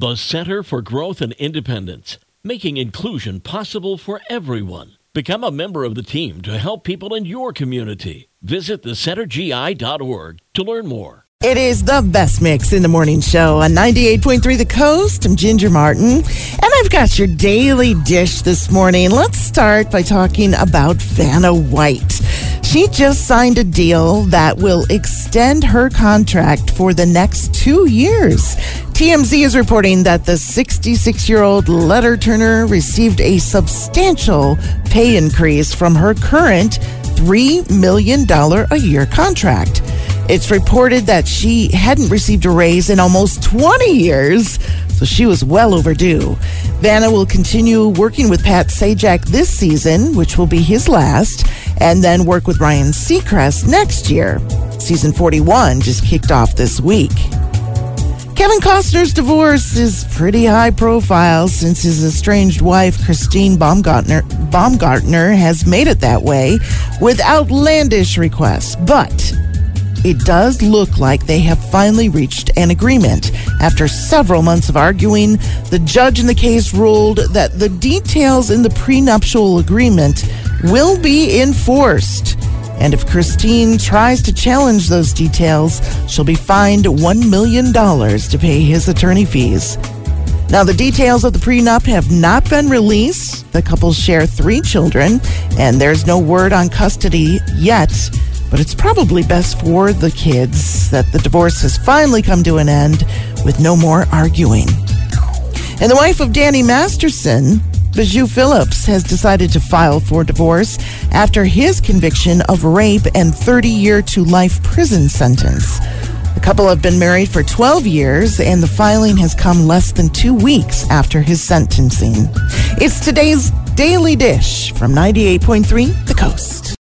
The Center for Growth and Independence, making inclusion possible for everyone. Become a member of the team to help people in your community. Visit thecentergi.org to learn more. It is the best mix in the morning show on 98.3 The Coast. I'm Ginger Martin, and I've got your daily dish this morning. Let's start by talking about Vanna White. She just signed a deal that will extend her contract for the next two years. TMZ is reporting that the 66 year old letter turner received a substantial pay increase from her current $3 million a year contract. It's reported that she hadn't received a raise in almost 20 years, so she was well overdue. Vanna will continue working with Pat Sajak this season, which will be his last, and then work with Ryan Seacrest next year. Season 41 just kicked off this week. Kevin Costner's divorce is pretty high profile since his estranged wife, Christine Baumgartner, Baumgartner, has made it that way with outlandish requests. But it does look like they have finally reached an agreement. After several months of arguing, the judge in the case ruled that the details in the prenuptial agreement will be enforced. And if Christine tries to challenge those details, she'll be fined $1 million to pay his attorney fees. Now, the details of the prenup have not been released. The couple share three children, and there's no word on custody yet. But it's probably best for the kids that the divorce has finally come to an end with no more arguing. And the wife of Danny Masterson, Bijou Phillips, has decided to file for divorce after his conviction of rape and 30 year to life prison sentence. The couple have been married for 12 years, and the filing has come less than two weeks after his sentencing. It's today's Daily Dish from 98.3 The Coast.